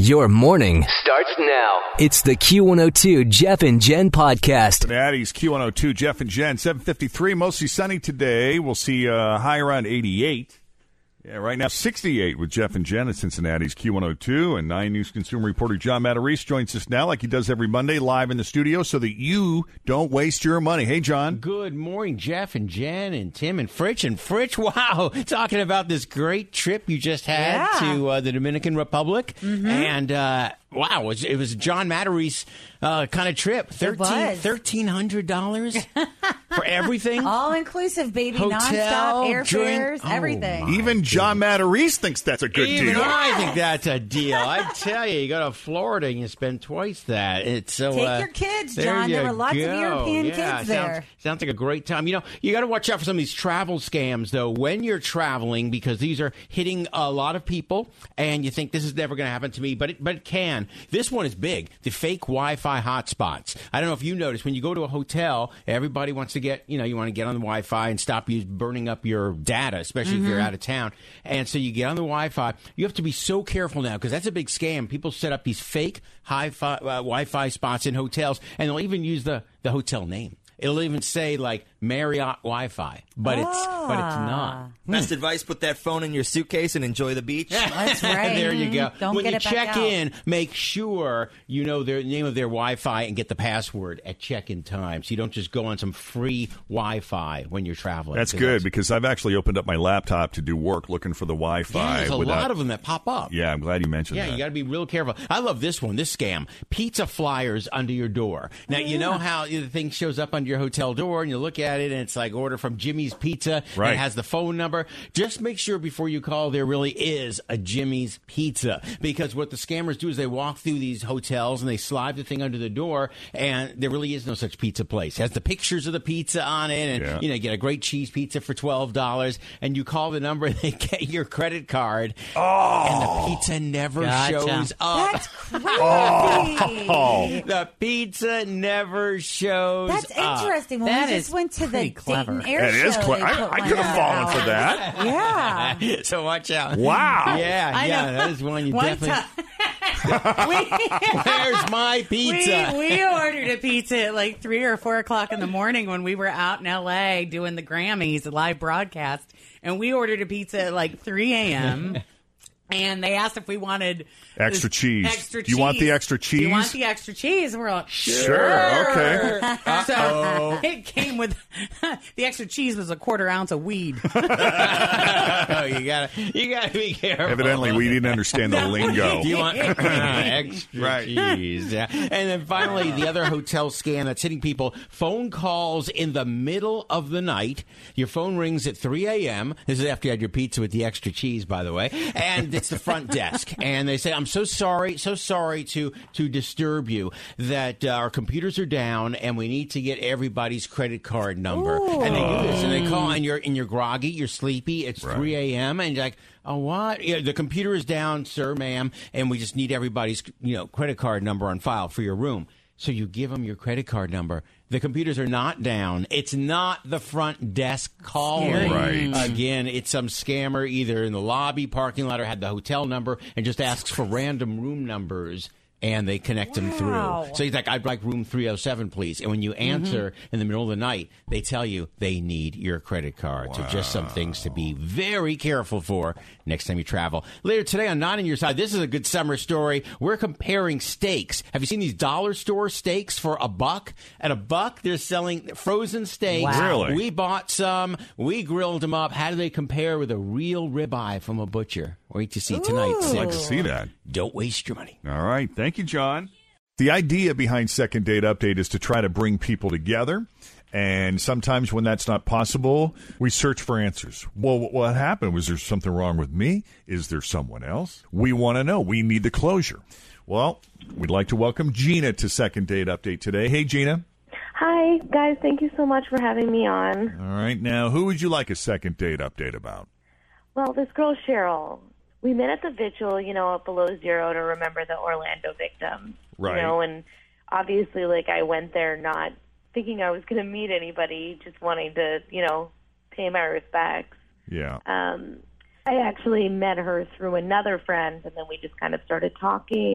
Your morning starts now. It's the Q102 Jeff and Jen podcast. Cincinnati's Q102, Jeff and Jen, 753, mostly sunny today. We'll see a high around 88. Yeah, right now 68 with Jeff and Jen at Cincinnati's Q102. And 9 News consumer reporter John Matarese joins us now, like he does every Monday, live in the studio so that you don't waste your money. Hey, John. Good morning, Jeff and Jen and Tim and Fritch. And Fritch, wow, talking about this great trip you just had Yeah. to uh, the Dominican Republic. And, uh, wow, it was, it was John Matarese uh, kind of trip. It was. $1,300 for everything. All inclusive, baby. Hotel, Nonstop drink. airfares, Oh, everything. my. Even John Matarese thinks that's a good Even deal. I think that's a deal. I tell you, you go to Florida and you spend twice that. It's so Take uh, your kids, John. There you were lots of. European Yeah, kids sounds, there. Sounds like a great time. You know, you got to watch out for some of these travel scams, though, when you're traveling, because these are hitting a lot of people, and you think this is never going to happen to me, but it, but it can. This one is big. The fake Wi-Fi hotspots. I don't know if you noticed when you go to a hotel, everybody wants to get, you know, you want to get on the Wi-Fi and stop you burning up your data, especially if Mm-hmm. you're out of town. And so you get on the Wi-Fi. You have to be so careful now because that's a big scam. People set up these fake uh, Wi-Fi spots in hotels, and they'll even use the the hotel name. It'll even say like Marriott Wi-Fi, but it's but it's ah. not. Hmm. Best advice: put that phone in your suitcase and enjoy the beach. That's right. there you mm-hmm. go. Don't when get you it back check out. in, make sure you know the name of their Wi-Fi and get the password at check-in time. So you don't just go on some free Wi-Fi when you're traveling. That's 'Cause good because I've actually opened up my laptop to do work looking for the Wi Yeah, Fi. there's a lot of them that pop up. Yeah, I'm glad you mentioned Yeah, that. you got to be real careful. I love this one, this scam. Pizza flyers under your door. Now, you know ah. how the thing shows up under your hotel door and you look at it and it's like order from Jimmy's Pizza and Right. it has the phone number. Just make sure before you call there really is a Jimmy's Pizza because what the scammers do is they walk through these hotels and they slide the thing under the door and there really is no such pizza place. It has the pictures of the pizza on it and Yeah. you know, you get a great cheese pizza for $12 and you call the number and they get your credit card and the oh. pizza never Gotcha. shows up. That's crazy. Oh, The pizza never shows up. That's up. interesting. When That we is just went to the pretty clever. Dayton Air it is. Show, Cl- they I, put I one could have fallen out. for that. Yeah. so watch out. Wow. Yeah, I yeah, know. that is one you One definitely. time, Where's my pizza? we, we ordered a pizza at like three or four o'clock in the morning when we were out in L.A. doing the Grammys, a live broadcast, and we ordered a pizza at like three a.m. And they asked if we wanted Extra this cheese. Extra You want the extra Do You want the extra cheese? And we're like, Sure, okay. So it came with the extra cheese was a quarter ounce of weed. oh, you gotta, you gotta be careful. Evidently, we didn't understand the lingo. Do you want extra Right. cheese? Yeah. And then finally, the other hotel scam that's hitting people: phone calls in the middle of the night. Your phone rings at 3 a.m. This is after you had your pizza with the extra cheese, by the way, and it's the front desk, and they say, "I'm so sorry, so sorry to to disturb you. That uh, our computers are down, and we need to get everybody's credit card number." And they do this, and they call, and you're and you're groggy, you're sleepy. It's 3 a.m. and you're like. Oh, what? Yeah, the computer is down, sir, ma'am, and we just need everybody's, you know, credit card number on file for your room. So you give them your credit card number. The computers are not down. It's not the front desk calling. Right. Again, it's some scammer either in the lobby, parking lot, or had the hotel number and just asks for random room numbers. And they connect him Wow. through. So he's like, I'd like room 307, please. And when you mm-hmm. answer in the middle of the night, they tell you they need your credit card. Wow. So just some things to be very careful for next time you travel. Later today on 9 on Your Side, this is a good summer story. We're comparing steaks. Have you seen these dollar store steaks for a buck? At a buck, they're selling frozen steaks. Wow. Really? We bought some. We grilled them up. How do they compare with a real ribeye from a butcher? Wait to see tonight. I'd like to see that. Don't waste your money. All right. Thank you, John. The idea behind Second Date Update is to try to bring people together. And sometimes when that's not possible, we search for answers. Well, what- what happened? Was there something wrong with me? Is there someone else? We want to know. We need the closure. Well, we'd like to welcome Gina to Second Date Update today. Hey, Gina. Hi, guys. Thank you so much for having me on. All right. Now, who would you like a Second Date Update about? Well, this girl, Cheryl, we met at the vigil, you know, at Below Zero to remember the Orlando victims. Right. You know, and obviously, like, I went there not thinking I was going to meet anybody, just wanting to, you know, pay my respects. Yeah. Um, I actually met her through another friend, and then we just kind of started talking.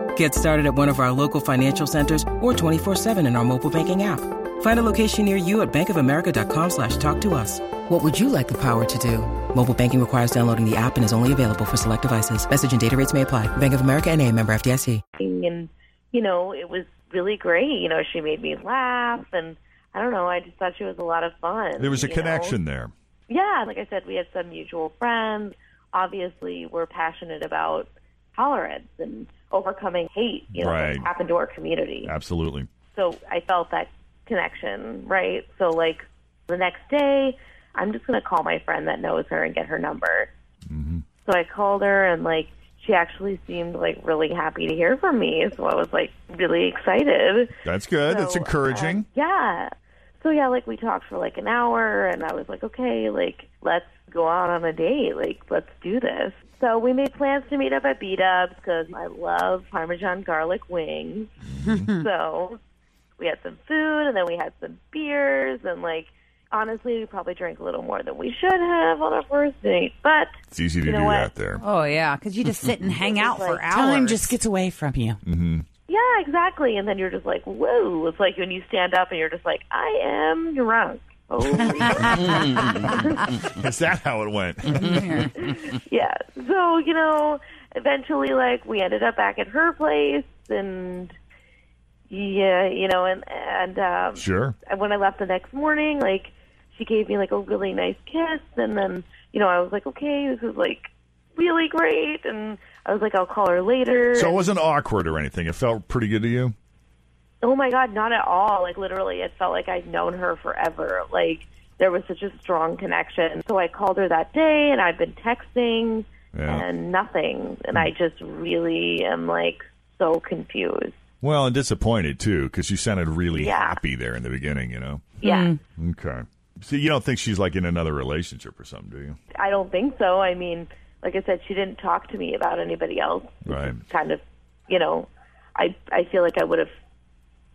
Get started at one of our local financial centers or 24-7 in our mobile banking app. Find a location near you at bankofamerica.com slash talk to us. What would you like the power to do? Mobile banking requires downloading the app and is only available for select devices. Message and data rates may apply. Bank of America and a member FDIC. and you know it was really great you know she made me laugh and i don't know i just thought she was a lot of fun There was a you know? connection there. yeah like i said we had some mutual friends obviously we're passionate about tolerance and overcoming hate you know Right. happened to our community. Absolutely. so i felt that connection right? So like the next day i'm just going to call my friend that knows her and get her number. So i called her and like she actually seemed like really happy to hear from me. So i was like really excited. That's good. That's encouraging. uh, yeah. So yeah like we talked for like an hour and i was like okay like let's go out on a date. Like let's do this so we made plans to meet up at b-dubs because i love parmesan garlic wings so we had some food and then we had some beers and like honestly we probably drank a little more than we should have on our first date but It's easy to You know do what? that there. Oh yeah, because you just sit and hang out for like hours. time just gets away from you. mhm yeah exactly and then you're just like whoa it's like when you stand up and you're just like i am drunk Holy Is that how it went? yeah. So, you know, eventually like we ended up back at her place and yeah, you know, and and um sure. and when I left the next morning, like she gave me like a really nice kiss and then, you know, I was like, Okay, this is like really great and I was like, I'll call her later. So it wasn't awkward or anything. It felt pretty good to you. Oh my god, not at all. Like literally it felt like I'd known her forever. Like there was such a strong connection. So I called her that day and I've been texting Yeah. and nothing. And I just really am like so confused. Well, and disappointed too, because you sounded really Yeah. happy there in the beginning. You know. Yeah. Mm. Okay. So you don't think she's like in another relationship or something, do you? I don't think so. I mean, like I said, she didn't talk to me about anybody else. Right. Kind of, you know, I I feel like I would have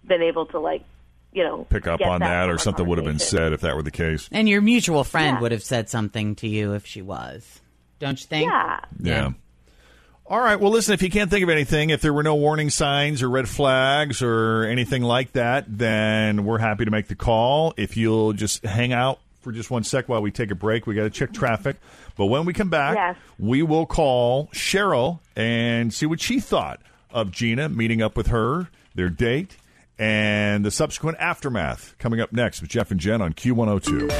been able to like, you know, Pick up on that, from or something would have been said if that were the case. And your mutual friend Yeah. would have said something to you if she was. Don't you think? Yeah. Yeah. All right. Well, listen, if you can't think of anything, if there were no warning signs or red flags or anything like that, then we're happy to make the call. If you'll just hang out for just one sec while we take a break, we got to check traffic. But when we come back, Yes. we will call Cheryl and see what she thought of Gina meeting up with her, their date, and the subsequent aftermath coming up next with Jeff and Jen on Q102.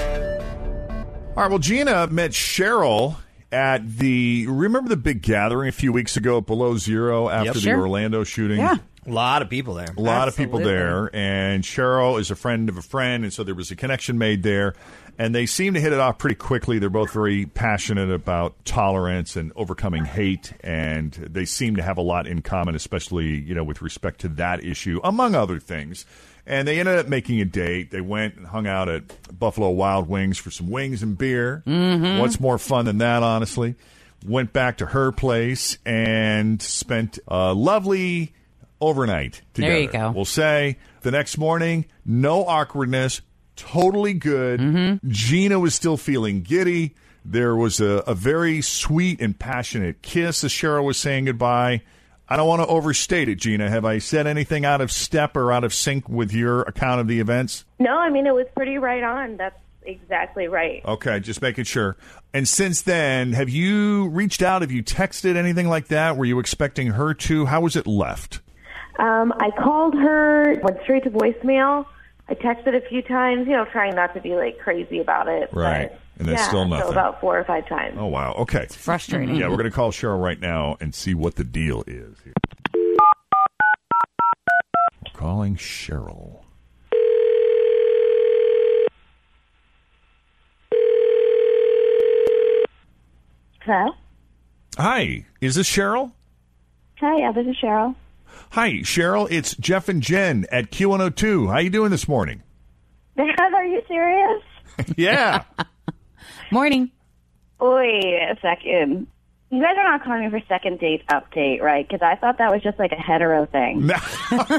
All right. Well, Gina met Cheryl at the remember the big gathering a few weeks ago at Below Zero after the Sure. Orlando shooting. Yeah. A lot of people there. A lot of people there, and Cheryl is a friend of a friend, and so there was a connection made there. And they seem to hit it off pretty quickly. They're both very passionate about tolerance and overcoming hate, and they seem to have a lot in common, especially you know with respect to that issue, among other things. And they ended up making a date. They went and hung out at Buffalo Wild Wings for some wings and beer. Mhm. What's more fun than that, honestly? Went back to her place and spent a lovely overnight together. There you go. We'll say the next morning, no awkwardness, totally good. Mm-hmm. Gina was still feeling giddy. There was a, a very sweet and passionate kiss as Cheryl was saying goodbye. I don't want to overstate it, Gina. Have I said anything out of step or out of sync with your account of the events? No, I mean it was pretty right on. That's exactly right. Okay, just making sure. And since then, have you reached out? Have you texted anything like that? Were you expecting her to? How was it left? Um, I called her, went straight to voicemail. I texted a few times, you know, trying not to be like crazy about it. Right. but, And there's yeah, still nothing. So about four or five times. Oh wow. Okay. It's frustrating. Yeah, we're going to call Cheryl right now and see what the deal is. Here. Calling Cheryl. Hello? Hi, is this Cheryl? Hi, yeah, this is Cheryl. Hi, Cheryl. It's Jeff and Jen at Q102. How you doing this morning? Are you serious? yeah. Morning. Wait a second. You guys are not calling me for second date update, right? Because I thought that was just like a hetero thing.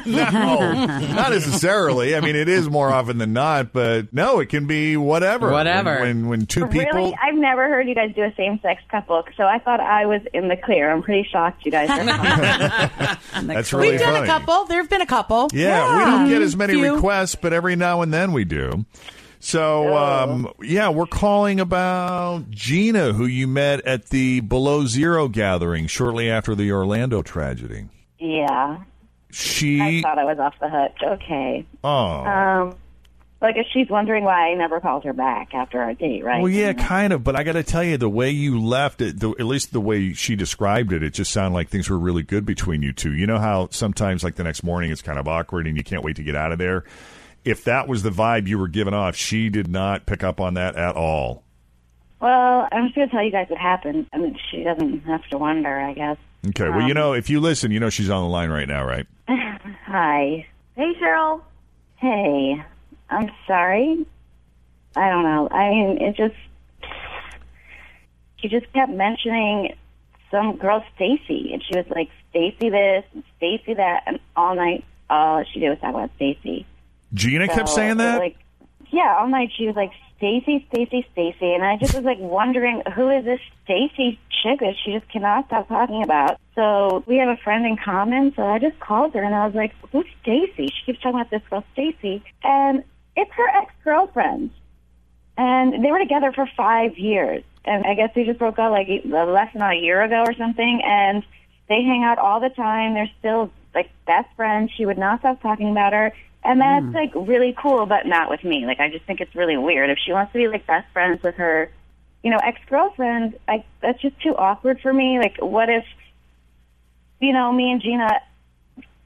No, not necessarily. I mean, it is more often than not, but no, it can be whatever. Whatever. When when, when two people. Really? I've never heard you guys do a same sex couple, so I thought I was in the clear. I'm pretty shocked you guys are. That's really We've done funny. a couple. There have been a couple. Yeah, we don't get as many Few. requests, but every now and then we do. So, um, yeah, we're calling about Gina, who you met at the Below Zero gathering shortly after the Orlando tragedy. yeah. She, I thought I was off the hook. Okay. oh, Um, like if she's wondering why I never called her back after our date, right? well, yeah, kind of. But I got to tell you, the way you left it, the, at least the way she described it, it just sounded like things were really good between you two. You know how sometimes, like the next morning, it's kind of awkward and you can't wait to get out of there. If that was the vibe you were giving off, she did not pick up on that at all. Well, I'm just gonna tell you guys what happened. I mean, she doesn't have to wonder, I guess. Okay. Well, you um, know, if you listen, you know she's on the line right now, right? Hi. Hey, Cheryl. Hey, I'm sorry. I don't know. I mean, it just she just kept mentioning some girl Stacy, and she was like Stacy this and Stacy that, and all night all she did was talk about Stacy. Gina kept saying that. Like, yeah, all night she was like Stacy, Stacy, Stacy, and I just was like wondering who is this Stacy chick that she just cannot stop talking about. So we have a friend in common, so I just called her and I was like, "Who's Stacy?" She keeps talking about this girl Stacy, and it's her ex girlfriend, and they were together for five years, and I guess they just broke up like less than a year ago or something, and they hang out all the time. They're still like best friends. She would not stop talking about her. And that's hmm. like really cool, but not with me. Like I just think it's really weird. If she wants to be like best friends with her, you know, ex girlfriend, I that's just too awkward for me. Like what if you know, me and Gina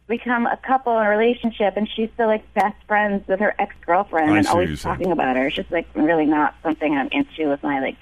become a couple in a relationship and she's still like best friends with her ex girlfriend and see what you're always talking about her. It's just like really not something I'm into with my like.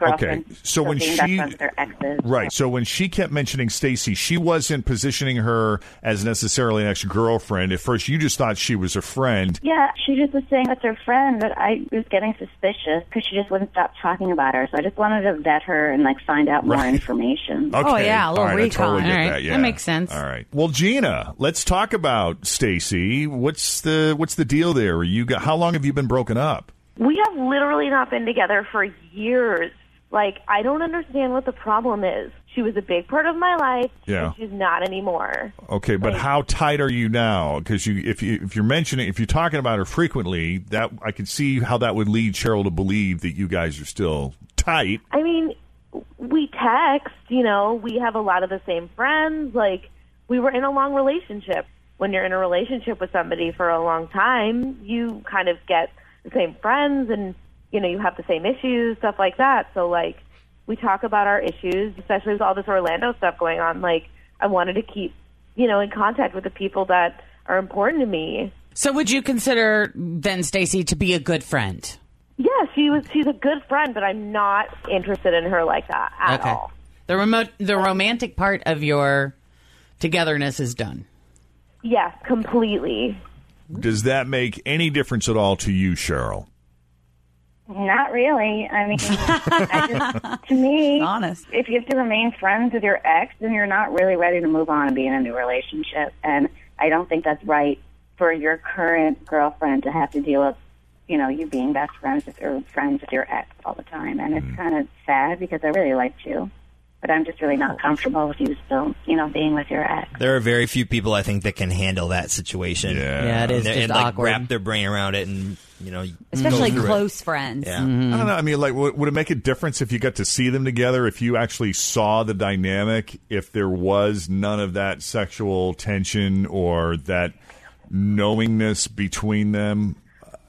Okay, so when she- friends with her exes. Right. So when she kept mentioning Stacy, she wasn't positioning her as necessarily an ex girlfriend. At first, you just thought she was a friend. Yeah, she just was saying that's her friend, but I was getting suspicious because she just wouldn't stop talking about her. So I just wanted to vet her and like find out more Right. information. Okay. Oh, yeah, a little All right, I totally get All right, that. Yeah. that makes sense. All right. Well, Gina, let's talk about Stacy. What's the what's the deal there? You got how long have you been broken up? We have literally not been together for years. Like, I don't understand what the problem is. She was a big part of my life. Yeah. and She's not anymore. Okay, but how tight are you now? Because you, if you, if you're mentioning, if you're talking about her frequently, that I can see how that would lead Cheryl to believe that you guys are still tight. I mean, we text, you know, we have a lot of the same friends. Like, we were in a long relationship. When you're in a relationship with somebody for a long time, you kind of get the same friends and, you know, you have the same issues, stuff like that. So, like, we talk about our issues, especially with all this Orlando stuff going on. Like, I wanted to keep you know, in contact with the people that are important to me. So would you consider then Stacy to be a good friend? Yeah, she was. She's a good friend, but I'm not interested in her like that at okay. all. The remote, the romantic part of your togetherness is done. Yes, completely. Does that make any difference at all to you, Cheryl? Not really. I mean, I just, to me, Honest. if you have to remain friends with your ex, then you're not really ready to move on and be in a new relationship. And I don't think that's right for your current girlfriend to have to deal with, you know, you being best friends with your friends with your ex all the time. And it's mm. kind of sad because I really liked you, but I'm just really not comfortable with you still, you know, being with your ex. There are very few people I think that can handle that situation. Yeah, Yeah, it is and, just and, like awkward. wrap their brain around it, and you know, Especially go through it. close friends. Yeah. Mm-hmm. I don't know. I mean, like, would, would it make a difference if you got to see them together? If you actually saw the dynamic, if there was none of that sexual tension or that knowingness between them?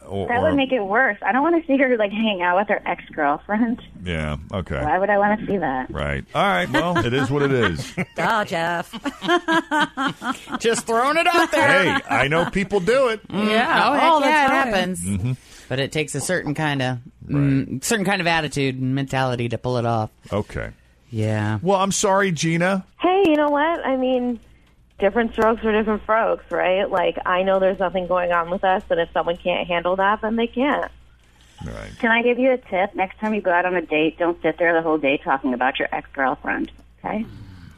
Or, That or- would make it worse. I don't want to see her like hang out with her ex girlfriend. Yeah. Okay. Why would I want to see that? Right. All right. Well, it is what it is. Duh, Jeff. Just throwing it out there. hey, I know people do it. Yeah, Oh, oh, all the yeah, it happens. Mm-hmm. But it takes a certain kind of mm, certain kind of attitude and mentality to pull it off. Okay. Yeah. Well, I'm sorry, Gina. Hey, you know what? I mean, different strokes for different folks, right? Like, I know there's nothing going on with us, and if someone can't handle that, then they can't. Right. Can I give you a tip? Next time you go out on a date, don't sit there the whole day talking about your ex girlfriend. Okay?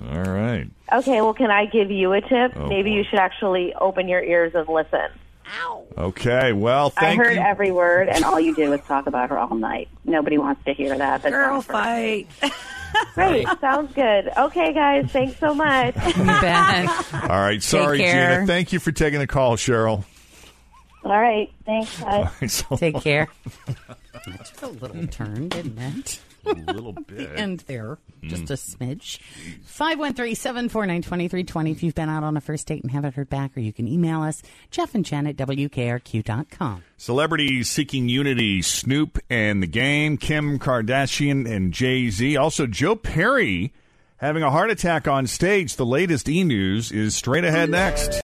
All right. Okay, well, can I give you a tip? Oh, Maybe boy. you should actually open your ears and listen. Ow. Okay. Well, I heard you. every word, and all you did was talk about her all night. Nobody wants to hear that. But Girl fight. Great, sounds good. Okay, guys, thanks so much. Ben. All right. Sorry, care. Gina. Thank you for taking the call, Cheryl. All right, thanks. Bye. So- Take care. That took a little turn, didn't it? A little bit. And there, just a mm-hmm. smidge. 513-749-2320 if you've been out on a first date and haven't heard back, or you can email us, Jeff and Jen at WKRQ.com. Celebrities seeking unity, Snoop and the Game, Kim Kardashian and Jay Z. Also, Joe Perry having a heart attack on stage. The latest e news is straight ahead next.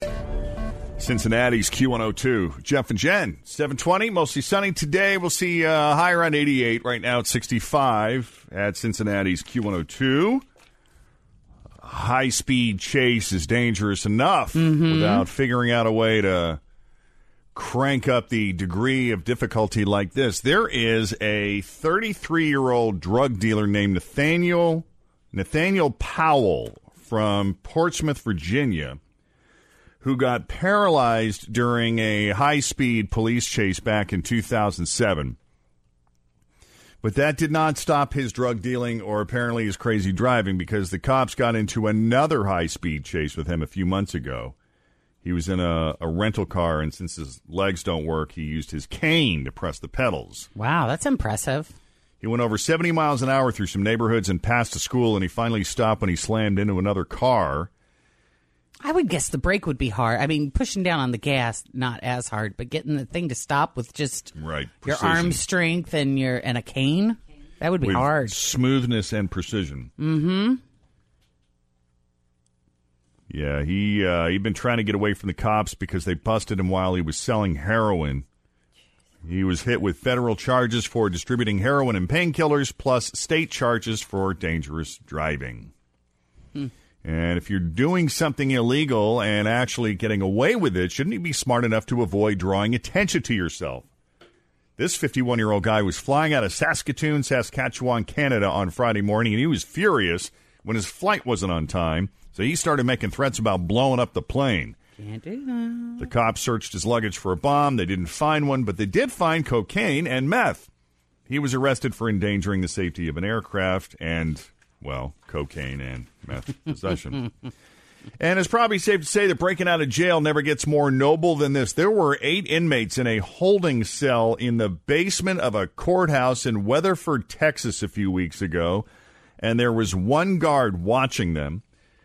Cincinnati's Q102. Jeff and Jen, 720, mostly sunny today. We'll see uh, high around 88. Right now it's 65 at Cincinnati's Q102. High speed chase is dangerous enough without figuring out a way to crank up the degree of difficulty like this. There is a 33 year old drug dealer named Nathaniel Nathaniel Powell from Portsmouth, Virginia, who got paralyzed during a high speed police chase back in 2007. But that did not stop his drug dealing or apparently his crazy driving because the cops got into another high speed chase with him a few months ago. He was in a, a rental car, and since his legs don't work, he used his cane to press the pedals. Wow, that's impressive. He went over 70 miles an hour through some neighborhoods and passed a school, and he finally stopped when he slammed into another car. I would guess the brake would be hard. I mean, pushing down on the gas, not as hard, but getting the thing to stop with just Right. your arm strength and your and a cane, that would be With hard. Smoothness and precision. Mm-hmm. Yeah, he uh, he'd been trying to get away from the cops because they busted him while he was selling heroin. He was hit with federal charges for distributing heroin and painkillers, plus state charges for dangerous driving. And if you're doing something illegal and actually getting away with it, shouldn't you be smart enough to avoid drawing attention to yourself? This 51 year old guy was flying out of Saskatoon, Saskatchewan, Canada on Friday morning, and he was furious when his flight wasn't on time. So he started making threats about blowing up the plane. Can't do that. The cops searched his luggage for a bomb. They didn't find one, but they did find cocaine and meth. He was arrested for endangering the safety of an aircraft and, well, cocaine and meth possession. And it's probably safe to say that breaking out of jail never gets more noble than this. There were eight inmates in a holding cell in the basement of a courthouse in Weatherford, Texas, a few weeks ago, and there was one guard watching them.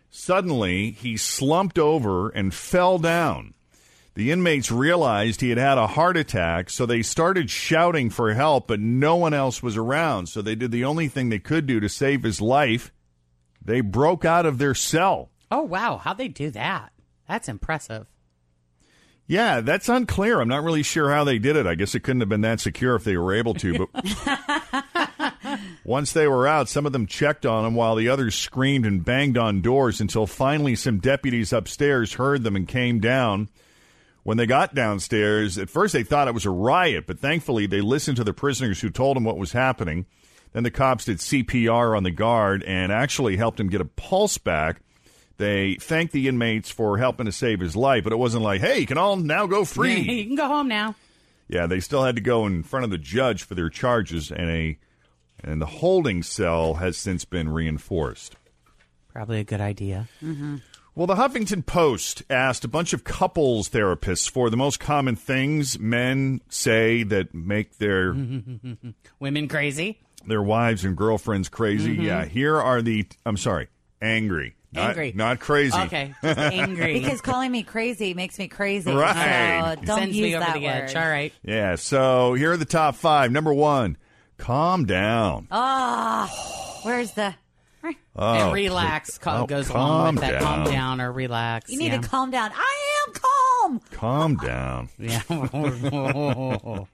Suddenly, he slumped over and fell down. The inmates realized he had had a heart attack, so they started shouting for help, but no one else was around. So they did the only thing they could do to save his life. They broke out of their cell. Oh wow, how'd they do that? That's impressive. Yeah, that's unclear. I'm not really sure how they did it. I guess it couldn't have been that secure if they were able to. But once they were out, some of them checked on them while the others screamed and banged on doors until finally some deputies upstairs heard them and came down. When they got downstairs, at first they thought it was a riot, but thankfully they listened to the prisoners who told them what was happening. Then the cops did CPR on the guard and actually helped him get a pulse back. They thanked the inmates for helping to save his life, but it wasn't like, hey, you can all now go free. you can go home now. Yeah, they still had to go in front of the judge for their charges, and a and the holding cell has since been reinforced. Probably a good idea. Mm-hmm. Well, the Huffington Post asked a bunch of couples therapists for the most common things men say that make their Women crazy. their wives and girlfriends crazy. Mhm. Yeah, here are the I'm sorry, angry. Not, Angry. not crazy. Okay, just angry. Because calling me crazy makes me crazy. Right. So don't Sends use me over that the edge. word. All right. yeah, so here are the top 5. Number 1, calm down. Ah, where's the? Oh, and relax co- oh, goes calm along with that. Calm down. down or relax. You need yeah. to calm down. I am calm. Calm down. Yeah.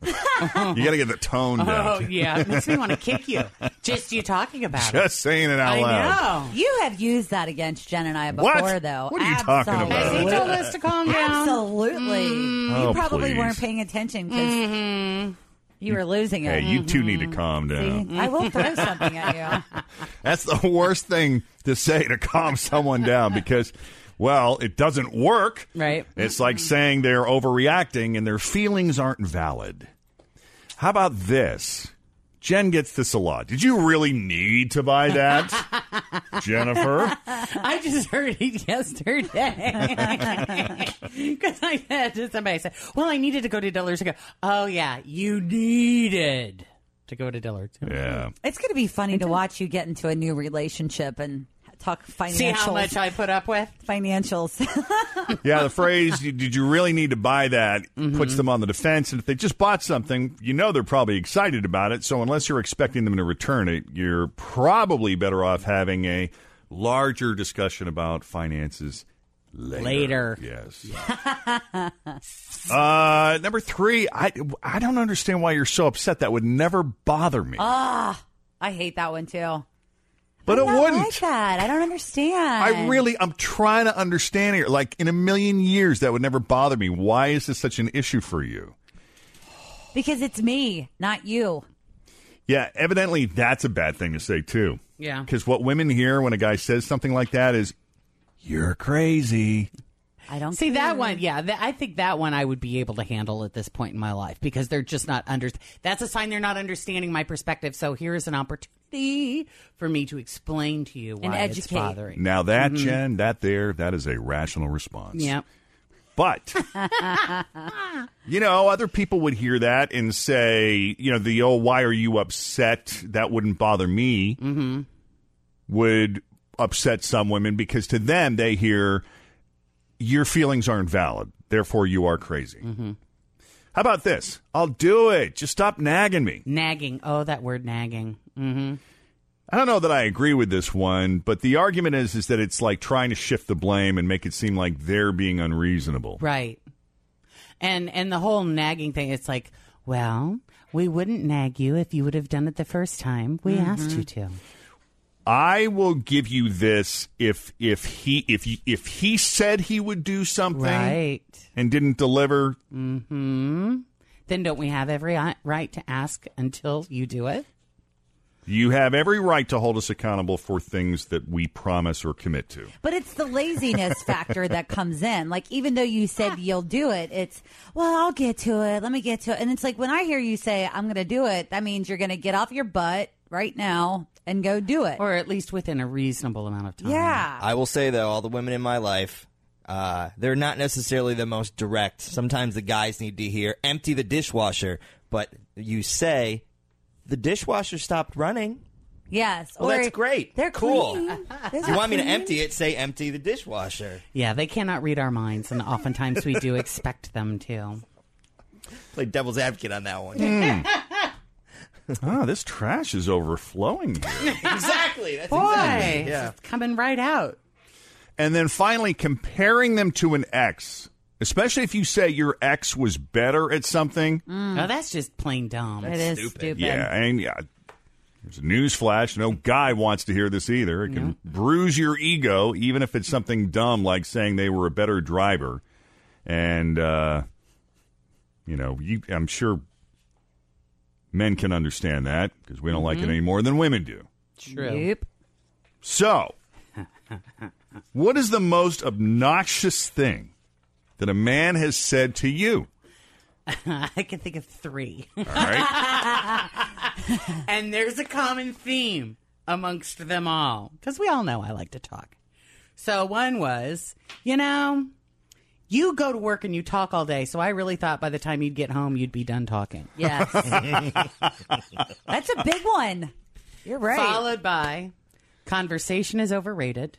You got to get the tone down. Oh yeah, it makes me want to kick you. Just you talking about it. Just saying it out I loud. know. You have used that against Jen and I before, What? though. What are you talking about? Absolutely. Has he told us to calm down? Absolutely. Oh, you probably please. weren't paying attention because mm-hmm. You were losing Hey, it. you two need to mm-hmm. calm down. See? I will throw something at you. That's the worst thing to say to calm someone down because, well, it doesn't work. Right. It's like saying they're overreacting and their feelings aren't valid. How about this? Jen gets this a lot. Did you really need to buy that, Jennifer? I just heard it yesterday because I said to somebody, I said, "Well, I needed to go to Dillard's." I go, "Oh yeah, you needed to go to Dillard's." Yeah. It's going to be funny to watch you get into a new relationship and talk financials. See how much I put up with? financials. Yeah, the phrase, did you really need to buy that, puts them on the defense. And if they just bought something, you know they're probably excited about it. So unless you're expecting them to return it, you're probably better off having a larger discussion about finances later. Later. Yes. uh, number three, I, I don't understand why you're so upset. That would never bother me. Ah, I hate that one too. But it I'm not wouldn't. like that. I don't understand. I really, I'm trying to understand here. Like in a million years, that would never bother me. Why is this such an issue for you? because it's me, not you. Yeah, evidently that's a bad thing to say too. Yeah. Because what women hear when a guy says something like that is, "You're crazy." I don't See care. that one, yeah. Th- I think that one I would be able to handle at this point in my life because they're just not under. That's a sign they're not understanding my perspective. So here is an opportunity for me to explain to you And why it's educate. bothering. Now that Mhm. Jen, that there, that is a rational response. Yep. But you know, other people would hear that and say, you know, the oh, why are you upset? That wouldn't bother me. Mm-hmm. Would upset some women because to them they hear your feelings aren't valid, therefore you are crazy. Mm-hmm. How about this? I'll do it. Just stop nagging me. Nagging. Oh, that word nagging. Mm-hmm. I don't know that I agree with this one, but the argument is is that it's like trying to shift the blame and make it seem like they're being unreasonable. Right. And and the whole nagging thing, it's like, well, we wouldn't nag you if you would have done it the first time we asked you to. I will give you this if if he if he, if he said he would do something Right. and didn't deliver. Hmm. Then don't we have every right to ask until you do it? You have every right to hold us accountable for things that we promise or commit to. But it's the laziness factor that comes in. Like, even though you said you'll do it, it's, well, I'll get to it. Let me get to it. And it's like, when I hear you say, I'm going to do it, that means you're going to get off your butt right now and go do it. Or at least within a reasonable amount of time. Yeah. I will say though, all the women in my life, uh, they're not necessarily the most direct. Sometimes the guys need to hear "empty the dishwasher," but you say the dishwasher stopped running. Yes. Well, or that's great. They're cool. clean. You want me to empty it, say empty the dishwasher. Yeah, they cannot read our minds, and oftentimes we do expect them to. Play devil's advocate on that one. Ah, this trash is overflowing here. exactly. That's Boy, exactly. Yeah. it's coming right out. and then finally comparing them to an ex, especially if you say your ex was better at something. No, that's just plain dumb. It is stupid. Yeah, and yeah. There's a news flash. No guy wants to hear this either. It can bruise your ego, even if it's something dumb like saying they were a better driver. And, uh, you know, you, I'm sure men can understand that because we don't like it mm-hmm. any more than women do. True. Yep. So, what is the most obnoxious thing that a man has said to you? I can think of three. All right. and there's a common theme amongst them all because we all know I like to talk. So one was, you know, you go to work and you talk all day. So I really thought by the time you'd get home, you'd be done talking. Yes. That's a big one. You're right. Followed by conversation is overrated.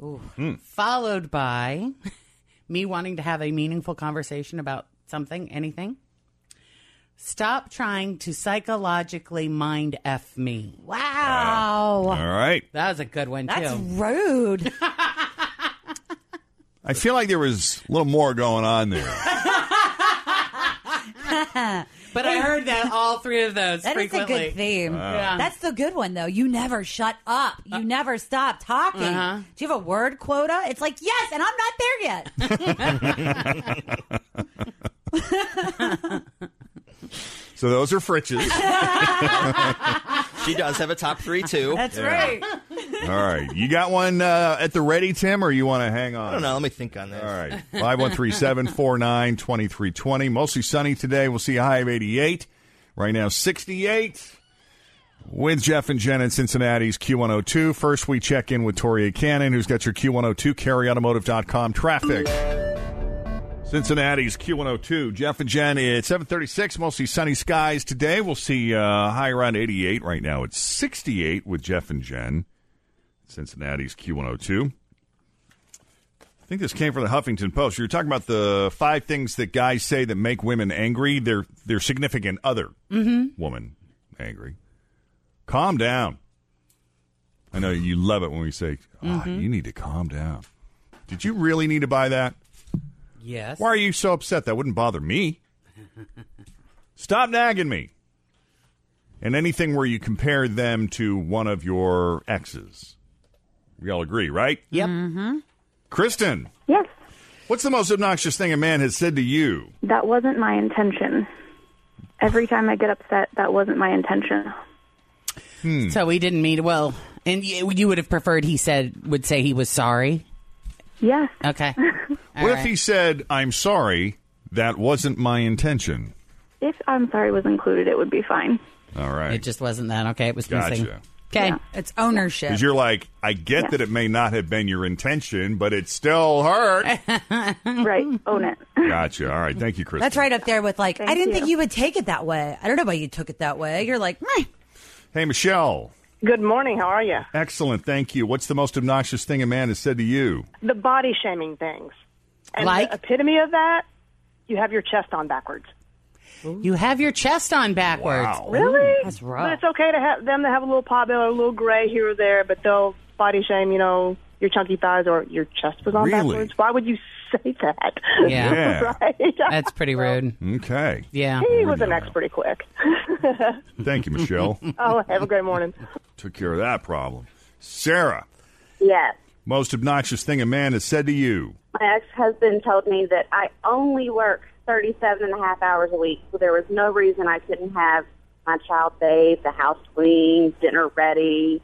Hmm. Followed by me wanting to have a meaningful conversation about something, anything. Stop trying to psychologically mind F me. Wow. All right. That was a good one, That's too. rude. I feel like there was a little more going on there. But I heard that all three of those That is a frequently. good theme. Yeah. That's the good one, though. You never shut up. You never stop talking. Uh-huh. Do you have a word quota? It's like, yes, and I'm not there yet. So those are Fritches. She does have a top three too. That's right. All right. You got one uh, at the ready, Tim, or you want to hang on? I don't know. Let me think on this. All right. 5137 49 2320. Mostly sunny today. We'll see a high of 88. Right now, 68. With Jeff and Jen in Cincinnati's Q102. First, we check in with Tori Cannon, who's got your Q102 kerryautomotive.com traffic. Cincinnati's Q102. Jeff and Jen, it's 736, mostly sunny skies today. We'll see uh, high around 88. Right now, it's 68 with Jeff and Jen. Cincinnati's Q102. I think this came from the Huffington Post. You're talking about the five things that guys say that make women angry. Their their significant other woman angry. Calm down. I know you love it when we say, "Ah, "You need to calm down." Did you really need to buy that? Yes. Why are you so upset? That wouldn't bother me. Stop nagging me. And anything where you compare them to one of your exes. We all agree, right? Yep. Mm-hmm. Kristen, Yes, what's the most obnoxious thing a man has said to you? that wasn't my intention. Every time I get upset, that wasn't my intention. So he didn't mean well, and you, you would have preferred he said would say he was sorry. Yes. Okay. what if he said, I'm sorry, that wasn't my intention? If I'm sorry was included, it would be fine. All right. It just wasn't that. Okay, it was missing. Gotcha. Okay. It's ownership. Because you're like, I get Yeah. that it may not have been your intention, but it still hurt. right. Own it. gotcha. All right. Thank you, Chris. That's right up there with like, I didn't you. think you would take it that way. I don't know why you took it that way. You're like, meh. Hey, Michelle. Good morning. How are you? Excellent. Thank you. What's the most obnoxious thing a man has said to you? The body shaming things. And Like? the epitome of that, you have your chest on backwards. You have your chest on backwards. Wow. Really? That's But rough. it's okay to have them to have a little pot belly or a little gray here or there, but they'll body shame, you know, your chunky thighs or your chest was on Really? backwards. Why would you say that? Yeah. Yeah. right. That's pretty rude. Okay. Yeah. he was an ex pretty quick. Thank you, Michelle. oh, have a great morning. Took care of that problem. Sarah, Yes. most obnoxious thing a man has said to you. My ex-husband told me that I only work 37 and a half hours a week, so there was no reason I couldn't have my child bathed, the house cleaned, dinner ready,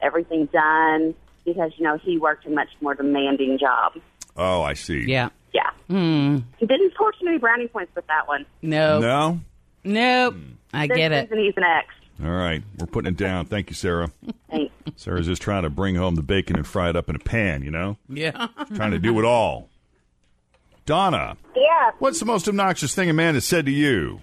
everything done, because, you know, he worked a much more demanding job. Oh, I see. Yeah. Yeah. Hmm. He didn't score too many brownie points with that one. No. No? Nope. I There's get it. reason he's an ex. All right. We're putting it down. Thank you, Sarah. Thanks. Sarah's just trying to bring home the bacon and fry it up in a pan, you know? Yeah. trying to do it all. Donna, Yeah. what's the most obnoxious thing a man has said to you?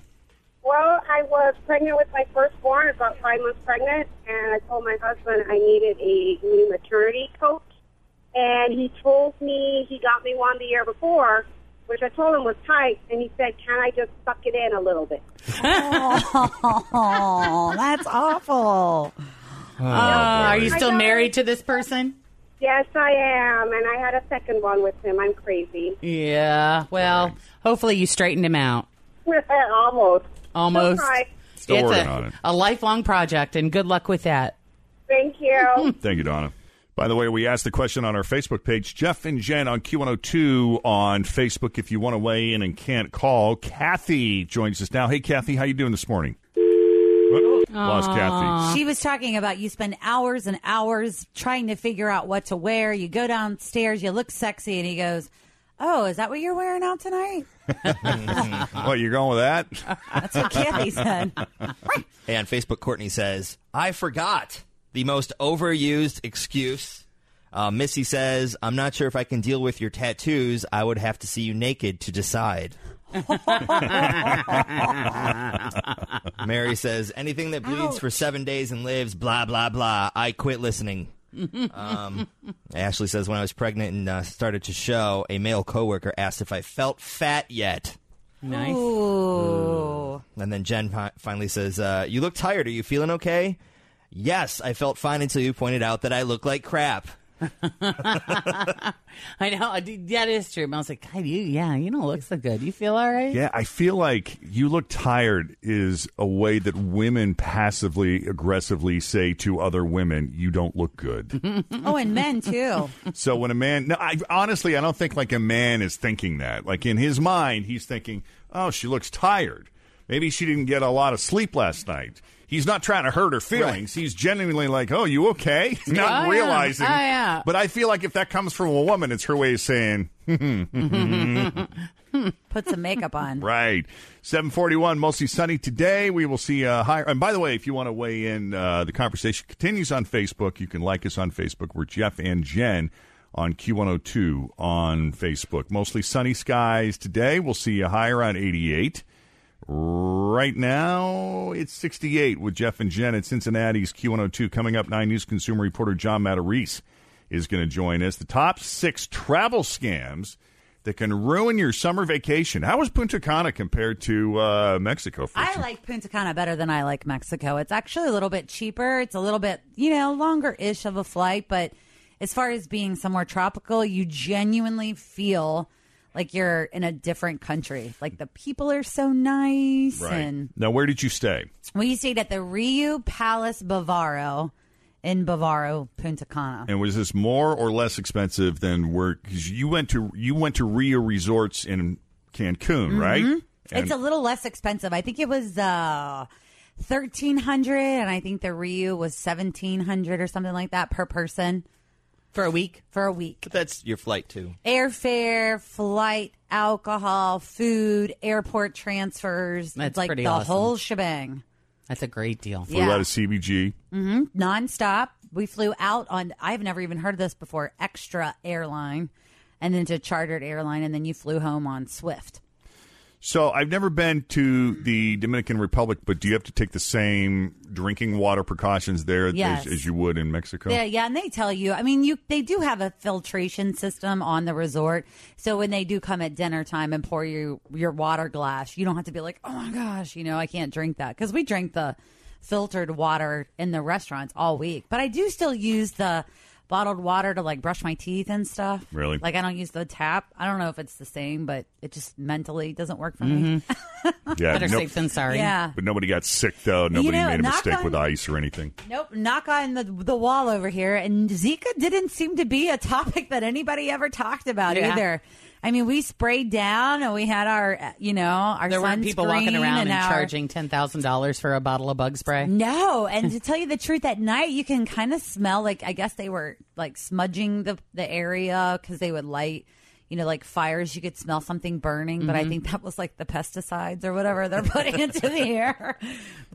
Well, I was pregnant with my firstborn, about five months pregnant, and I told my husband I needed a new maternity coat. And he told me he got me one the year before, which I told him was tight, and he said, Can I just suck it in a little bit? Oh, that's awful. Uh, are you still married to this person? Yes, I am, and I had a second one with him. I'm crazy. Yeah. Well, hopefully you straightened him out. Almost. Almost. Still. Still it's working a, on it. a lifelong project, and good luck with that. Thank you. Thank you, Donna. By the way, we asked the question on our Facebook page. Jeff and Jen on Q102 on Facebook. If you want to weigh in and can't call, Kathy joins us now. Hey, Kathy, how you doing this morning? Oh, Lost Kathy. She was talking about you spend hours and hours trying to figure out what to wear. You go downstairs, you look sexy, and he goes, "Oh, is that what you're wearing out tonight?" what, you're going with that? That's what Kathy said. Hey, on Facebook, Courtney says, I forgot the most overused excuse. Uh, Missy says, I'm not sure if I can deal with your tattoos. I would have to see you naked to decide. Mary says, anything that bleeds for seven days and lives, blah, blah, blah. I quit listening. um, Ashley says, when I was pregnant and uh, started to show, a male coworker asked if I felt fat yet. Nice. Ooh. And then Jen fi- finally says, uh, You look tired. Are you feeling okay? Yes, I felt fine until you pointed out that I look like crap. I know I did- that is true. I was like, God, you, yeah, you don't look so good. You feel all right? Yeah, I feel like you look tired is a way that women passively aggressively say to other women, "You don't look good." oh, and men too. so when a man, no, I honestly, I don't think like a man is thinking that. Like in his mind, he's thinking, "Oh, she looks tired. Maybe she didn't get a lot of sleep last night." He's not trying to hurt her feelings. He's genuinely like, "Oh, you okay?" not Oh, yeah. realizing. Oh, yeah. But I feel like if that comes from a woman, it's her way of saying, Put some makeup on. Right. 741, mostly sunny today. We will see a higher. And by the way, if you want to weigh in, uh, the conversation continues on Facebook. You can like us on Facebook. We're Jeff and Jen on Q102 on Facebook. Mostly sunny skies today. We'll see a high around 88. Right now, it's 68 with Jeff and Jen at Cincinnati's Q102. Coming up, 9 News consumer reporter John Matarese is going to join us. The top six travel scams that can ruin your summer vacation. How was Punta Cana compared to uh, Mexico? For I like Punta Cana better than I like Mexico. It's actually a little bit cheaper. It's a little bit, you know, longer ish of a flight, but as far as being somewhere tropical, you genuinely feel like you're in a different country. Like the people are so nice right. and Now, where did you stay? we stayed at the Riu Palace Bavaro in Bavaro, Punta Cana. And was this more or less expensive than where? Because you went to you went to Riu Resorts in Cancun, right? Mhm. And- it's a little less expensive. I think it was uh, thirteen hundred, and I think the Riu was seventeen hundred or something like that per person for a week. For a week, But that's your flight, too. airfare, flight, alcohol, food, airport transfers. That's it's like pretty the awesome. whole shebang. That's a great deal. flew out of CVG. hmm Nonstop. We flew out on. I've never even heard of this before. Xtra airline, and then to chartered airline, and then you flew home on Swift. So I've never been to the Dominican Republic, but do you have to take the same drinking water precautions there Yes. as, as you would in Mexico? Yeah, yeah, and they tell you. I mean, you they do have a filtration system on the resort, so when they do come at dinner time and pour you your water glass, you don't have to be like, "Oh my gosh, you know, I can't drink that," because we drink the filtered water in the restaurants all week. But I do still use the bottled water to like brush my teeth and stuff. Really? Like I don't use the tap. I don't know if it's the same, but it just mentally doesn't work for me. Mm-hmm. Yeah, Better no- safe than sorry. Yeah. But nobody got sick though. Nobody know, made a mistake on- with ice or anything. Nope, knock on the the wall over here. And Zika didn't seem to be a topic that anybody ever talked about Yeah. either. I mean, we sprayed down and we had our, you know, our There weren't people walking around and, our- charging ten thousand dollars for a bottle of bug spray. No, and to tell you the truth, at night you can kind of smell like I guess they were like smudging the the area because they would light. You know, like fires, you could smell something burning, but I Mhm. think that was like the pesticides or whatever they're putting into the air.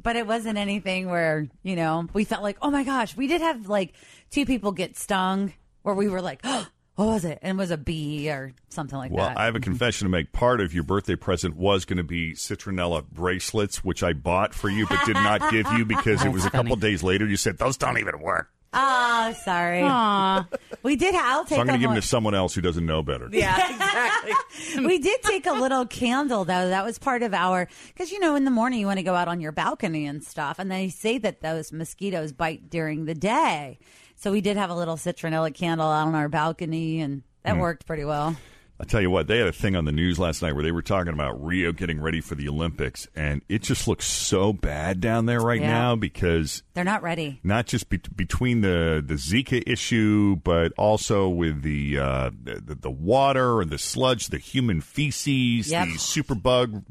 But it wasn't anything where, you know, we felt like, oh my gosh, we did have like two people get stung where we were like, oh, what was it? And it was a bee or something like Well, that. Well, I have a mm-hmm. confession to make. Part of your birthday present was going to be citronella bracelets, which I bought for you but did not give you because it was a couple days later. You said those don't even work. oh, sorry. Aw. We did. I'll take So I'm going to give them to someone else who doesn't know better. Yeah, exactly. we did take a little candle though. That was part of our because you know in the morning you want to go out on your balcony and stuff, and they say that those mosquitoes bite during the day. So we did have a little citronella candle out on our balcony, and that Hmm. worked pretty well. I tell you what, they had a thing on the news last night where they were talking about Rio getting ready for the Olympics, and it just looks so bad down there right Yeah. now because They're not ready. not just be- between the the Zika issue, but also with the uh, the, the water and the sludge, the human feces, Yep. the superbug,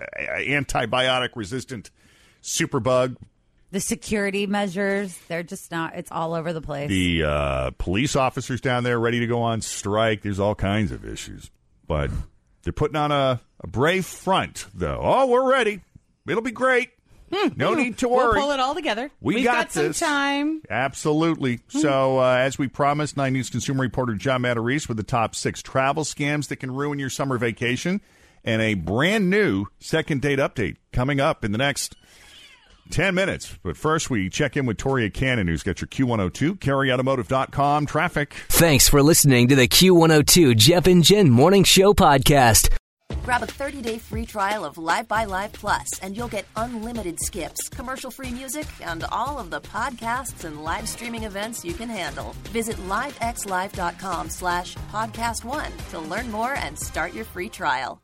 uh, antibiotic resistant superbug, The security measures, they're just not, it's all over the place. the uh, police officers down there ready to go on strike. There's all kinds of issues, but they're putting on a, a brave front, though. Oh, we're ready. It'll be great. No need to worry. Hmm. We'll pull it all together. We We've got some this. time. Absolutely. So, uh, as we promised, Nine News consumer reporter John Matarese with the top six travel scams that can ruin your summer vacation, and a brand new second date update coming up in the next 10 minutes. But first, we check in with Toria Cannon, who's got your Q102, kerryautomotive.com traffic. Thanks for listening to the Q102 Jeff and Jen Morning Show podcast. Grab a 30-day free trial of Live by Live Plus, and you'll get unlimited skips, commercial-free music, and all of the podcasts and live streaming events you can handle. Visit livexlive.com slash podcast one to learn more and start your free trial.